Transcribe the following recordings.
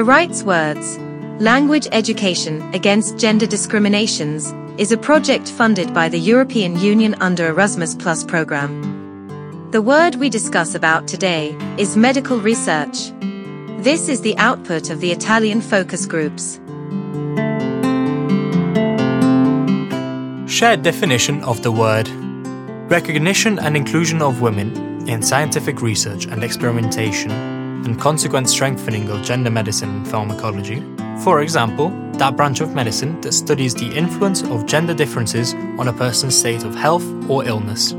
The Rights Words Language Education Against Gender Discriminations is a project funded by the European Union under Erasmus Plus program. The word we discuss about today is medical research. This is the output of the Italian focus groups. Shared definition of the word recognition and inclusion of women in scientific research and experimentation, and consequent strengthening of gender medicine and pharmacology. For example, that branch of medicine that studies the influence of gender differences on a person's state of health or illness.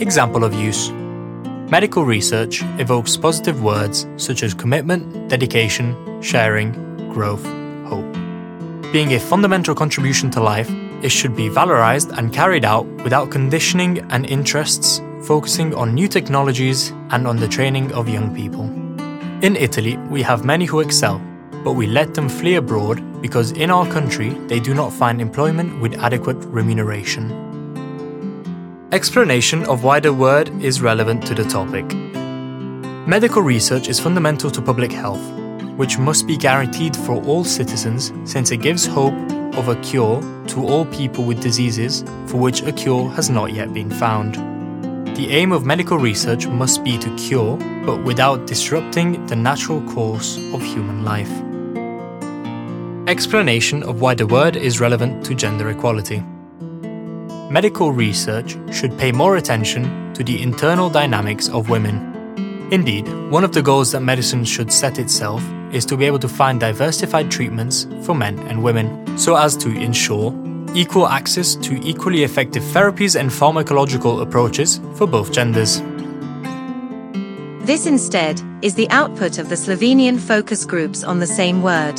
Example of use Medical research evokes positive words such as commitment, dedication, sharing, growth, hope. Being a fundamental contribution to life, it should be valorized and carried out without conditioning and interests, focusing on new technologies and on the training of young people. In Italy, we have many who excel, but we let them flee abroad because in our country they do not find employment with adequate remuneration. Explanation of why the word is relevant to the topic. Medical research is fundamental to public health, which must be guaranteed for all citizens since it gives hope of a cure to all people with diseases for which a cure has not yet been found. The aim of medical research must be to cure, but without disrupting the natural course of human life. Explanation of why the word is relevant to gender equality. Medical research should pay more attention to the internal dynamics of women. Indeed, one of the goals that medicine should set itself is to be able to find diversified treatments for men and women, so as to ensure equal access to equally effective therapies and pharmacological approaches for both genders. This instead is the output of the Slovenian focus groups on the same word.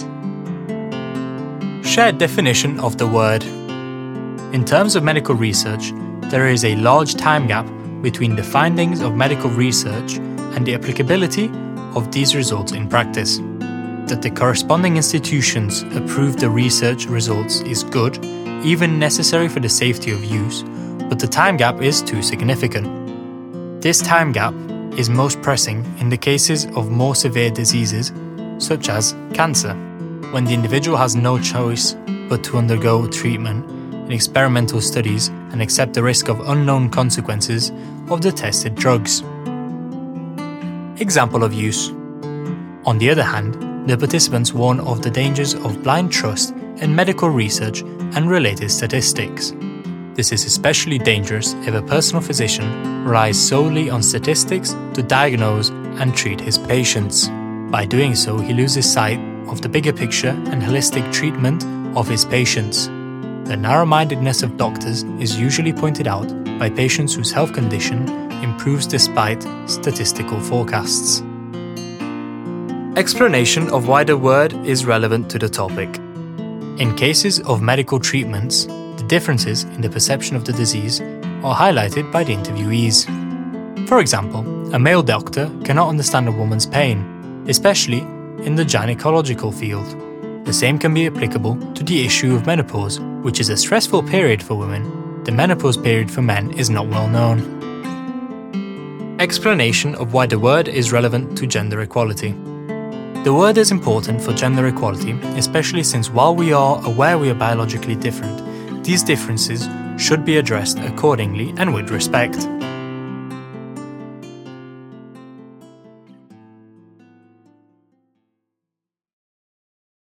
Shared definition of the word. In terms of medical research, there is a large time gap between the findings of medical research and the applicability of these results in practice that the corresponding institutions approve the research results is good, even necessary for the safety of use, but the time gap is too significant. This time gap is most pressing in the cases of more severe diseases, such as cancer, when the individual has no choice but to undergo treatment in experimental studies and accept the risk of unknown consequences of the tested drugs. Example of use. On the other hand, the participants warn of the dangers of blind trust in medical research and related statistics. This is especially dangerous if a personal physician relies solely on statistics to diagnose and treat his patients. By doing so, he loses sight of the bigger picture and holistic treatment of his patients. The narrow mindedness of doctors is usually pointed out by patients whose health condition improves despite statistical forecasts. Explanation of why the word is relevant to the topic. In cases of medical treatments, the differences in the perception of the disease are highlighted by the interviewees. For example, a male doctor cannot understand a woman's pain, especially in the gynecological field. The same can be applicable to the issue of menopause, which is a stressful period for women. The menopause period for men is not well known. Explanation of why the word is relevant to gender equality. The word is important for gender equality, especially since while we are aware we are biologically different, these differences should be addressed accordingly and with respect.